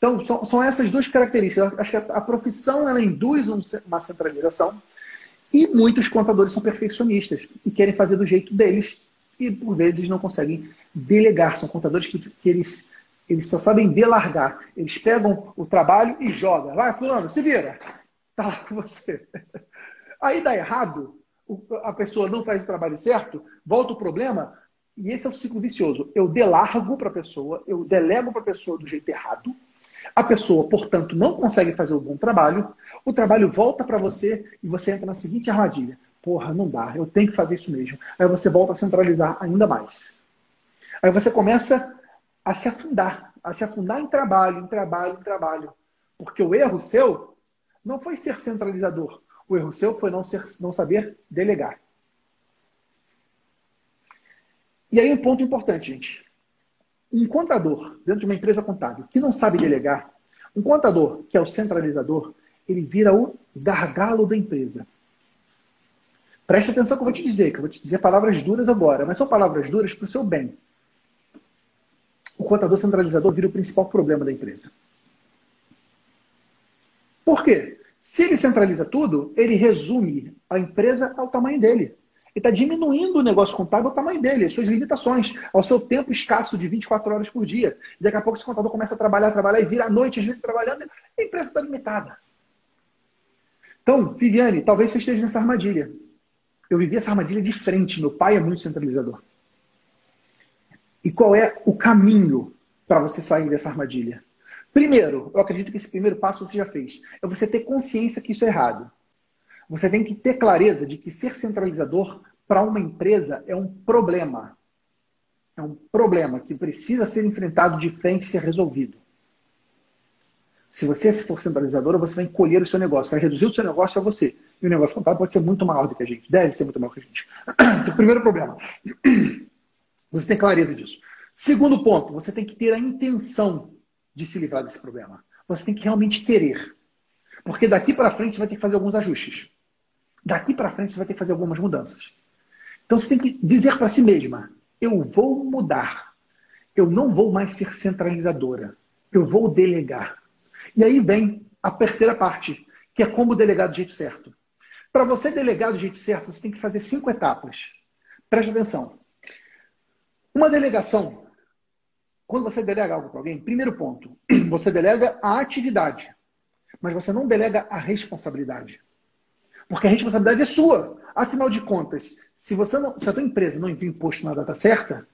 Então, são, são essas duas características. Eu acho que a, a profissão ela induz um, uma centralização e muitos contadores são perfeccionistas e querem fazer do jeito deles e, por vezes, não conseguem delegar. São contadores que, que eles, eles só sabem delargar. Eles pegam o trabalho e jogam. Vai, fulano, se vira. Tá lá com você. Aí dá errado, a pessoa não faz o trabalho certo, volta o problema, e esse é o ciclo vicioso. Eu delargo para a pessoa, eu delego para a pessoa do jeito errado, a pessoa, portanto, não consegue fazer o bom trabalho, o trabalho volta para você e você entra na seguinte armadilha. Porra, não dá, eu tenho que fazer isso mesmo. Aí você volta a centralizar ainda mais. Aí você começa a se afundar, a se afundar em trabalho, em trabalho, em trabalho. Porque o erro seu não foi ser centralizador. O erro seu foi não, ser, não saber delegar. E aí um ponto importante, gente. Um contador dentro de uma empresa contábil que não sabe delegar, um contador que é o centralizador, ele vira o gargalo da empresa. Preste atenção que eu vou te dizer, que eu vou te dizer palavras duras agora, mas são palavras duras para o seu bem. O contador centralizador vira o principal problema da empresa. Por quê? Se ele centraliza tudo, ele resume a empresa ao tamanho dele. Ele está diminuindo o negócio contábil ao tamanho dele, às suas limitações, ao seu tempo escasso de 24 horas por dia. E daqui a pouco esse contador começa a trabalhar, trabalhar e vira à noite, às vezes trabalhando, a empresa está limitada. Então, Viviane, talvez você esteja nessa armadilha. Eu vivi essa armadilha de frente. Meu pai é muito centralizador. E qual é o caminho para você sair dessa armadilha? Primeiro, eu acredito que esse primeiro passo você já fez. É você ter consciência que isso é errado. Você tem que ter clareza de que ser centralizador para uma empresa é um problema. É um problema que precisa ser enfrentado de frente e ser resolvido. Se você for centralizador, você vai encolher o seu negócio, vai reduzir o seu negócio a você. E o negócio contábil pode ser muito maior do que a gente, deve ser muito maior que a gente. Então, primeiro problema. Você tem clareza disso. Segundo ponto, você tem que ter a intenção de se livrar desse problema. Você tem que realmente querer. Porque daqui para frente você vai ter que fazer alguns ajustes. Daqui para frente você vai ter que fazer algumas mudanças. Então você tem que dizer para si mesma: eu vou mudar. Eu não vou mais ser centralizadora. Eu vou delegar. E aí vem a terceira parte, que é como delegar do jeito certo. Para você delegar do jeito certo, você tem que fazer cinco etapas. Preste atenção. Uma delegação, quando você delega algo para alguém, primeiro ponto, você delega a atividade, mas você não delega a responsabilidade. Porque a responsabilidade é sua. Afinal de contas, se, você não, se a tua empresa não envia imposto na data certa,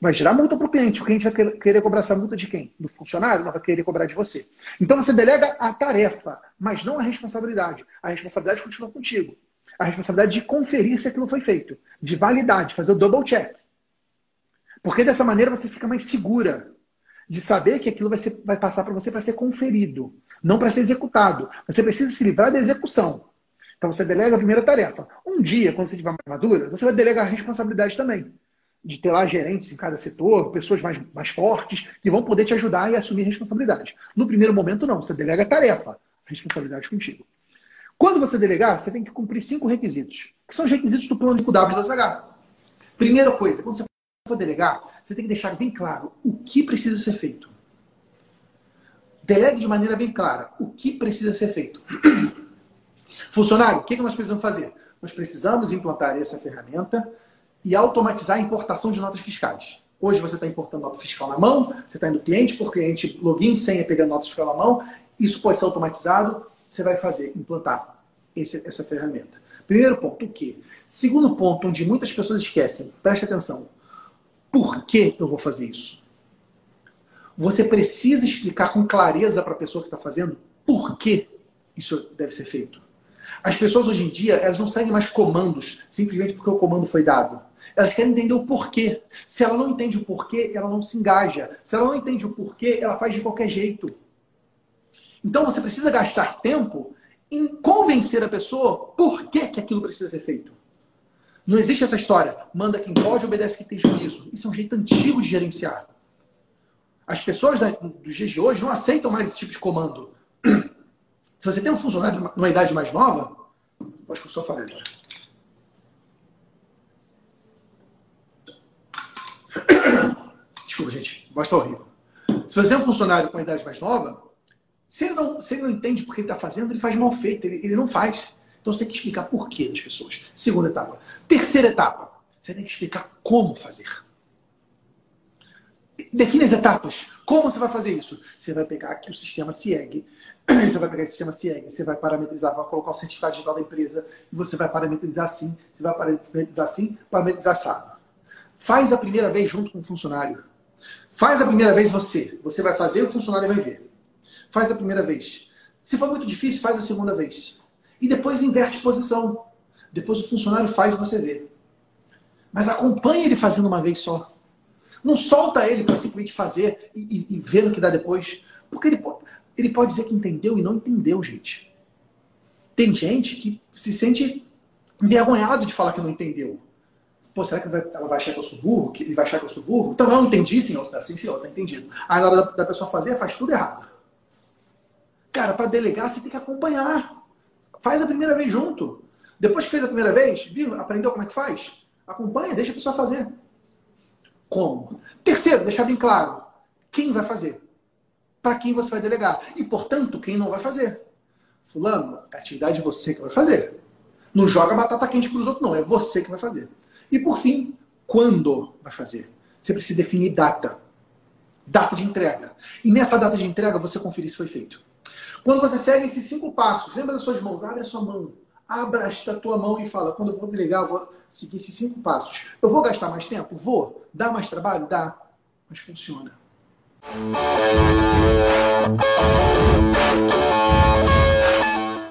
vai gerar multa para o cliente. O cliente vai querer cobrar essa multa de quem? Do funcionário? Não vai querer cobrar de você. Então você delega a tarefa, mas não a responsabilidade. A responsabilidade continua contigo. A responsabilidade de conferir se aquilo foi feito, de validar, de fazer o double check. Porque dessa maneira você fica mais segura de saber que aquilo vai, ser, vai passar para você para ser conferido, não para ser executado. Você precisa se livrar da execução. Então você delega a primeira tarefa. Um dia, quando você tiver mais madura, você vai delegar a responsabilidade também. De ter lá gerentes em cada setor, pessoas mais, mais fortes, que vão poder te ajudar e assumir responsabilidade. No primeiro momento, não. Você delega a tarefa, a responsabilidade contigo. Quando você delegar, você tem que cumprir cinco requisitos, que são os requisitos do plano de W2H. Primeira coisa, quando você for delegar, você tem que deixar bem claro o que precisa ser feito. Delegue de maneira bem clara o que precisa ser feito. Funcionário, o que nós precisamos fazer? Nós precisamos implantar essa ferramenta e automatizar a importação de notas fiscais. Hoje você está importando nota fiscal na mão, você está indo cliente por cliente, login, senha, pegando nota fiscal na mão. Isso pode ser automatizado. Você vai fazer, implantar esse, essa ferramenta. Primeiro ponto, o quê? Segundo ponto, onde muitas pessoas esquecem, preste atenção. Por que eu vou fazer isso? Você precisa explicar com clareza para a pessoa que está fazendo por que isso deve ser feito. As pessoas hoje em dia, elas não seguem mais comandos simplesmente porque o comando foi dado. Elas querem entender o porquê. Se ela não entende o porquê, ela não se engaja. Se ela não entende o porquê, ela faz de qualquer jeito. Então você precisa gastar tempo em convencer a pessoa por que, que aquilo precisa ser feito. Não existe essa história. Manda quem pode, obedece quem tem juízo. Isso é um jeito antigo de gerenciar. As pessoas dos dias de hoje não aceitam mais esse tipo de comando. Se você tem um funcionário numa idade mais nova, acho que eu só falei agora. Desculpa, gente. A voz está horrível. Se você é um funcionário com a idade mais nova, se ele não, se ele não entende porque ele está fazendo, ele faz mal feito, ele, ele não faz. Então você tem que explicar por quê das pessoas. Segunda etapa. Terceira etapa, você tem que explicar como fazer. Define as etapas. Como você vai fazer isso? Você vai pegar aqui o sistema CIEG. Você vai pegar esse sistema CIEG, você vai parametrizar, vai colocar o certificado digital da empresa e você vai parametrizar assim, você vai parametrizar assim, parametrizar assim. Faz a primeira vez junto com o funcionário. Faz a primeira vez você. Você vai fazer, o funcionário vai ver. Faz a primeira vez. Se for muito difícil, faz a segunda vez. E depois inverte posição. Depois o funcionário faz e você vê. Mas acompanhe ele fazendo uma vez só. Não solta ele para simplesmente fazer e, e, e, ver o que dá depois. Porque ele pode, ele pode dizer que entendeu e não entendeu, gente. Tem gente que se sente envergonhado de falar que não entendeu. Pô, será que ela vai achar que eu sou burro? Ele vai achar que eu sou burro? Então, eu não entendi, senhor. Assim, senhor, tá entendido. Aí, na hora da pessoa fazer, faz tudo errado. Cara, para delegar, você tem que acompanhar. Faz a primeira vez junto. Depois que fez a primeira vez, viu? Aprendeu como é que faz? Acompanha, deixa a pessoa fazer. Como? Terceiro, deixar bem claro: quem vai fazer? Para quem você vai delegar? E, portanto, quem não vai fazer? Fulano, a atividade é você que vai fazer. Não joga batata quente para os outros, não. É você que vai fazer. E, por fim, quando vai fazer? Você precisa definir data. Data de entrega. E nessa data de entrega, você conferir se foi feito. Quando você segue esses cinco passos, lembra das suas mãos, abre a sua mão, abra a tua mão e fala: quando eu vou delegar, eu vou seguir esses cinco passos. Eu vou gastar mais tempo? Vou. Dá mais trabalho? Dá. Mas funciona.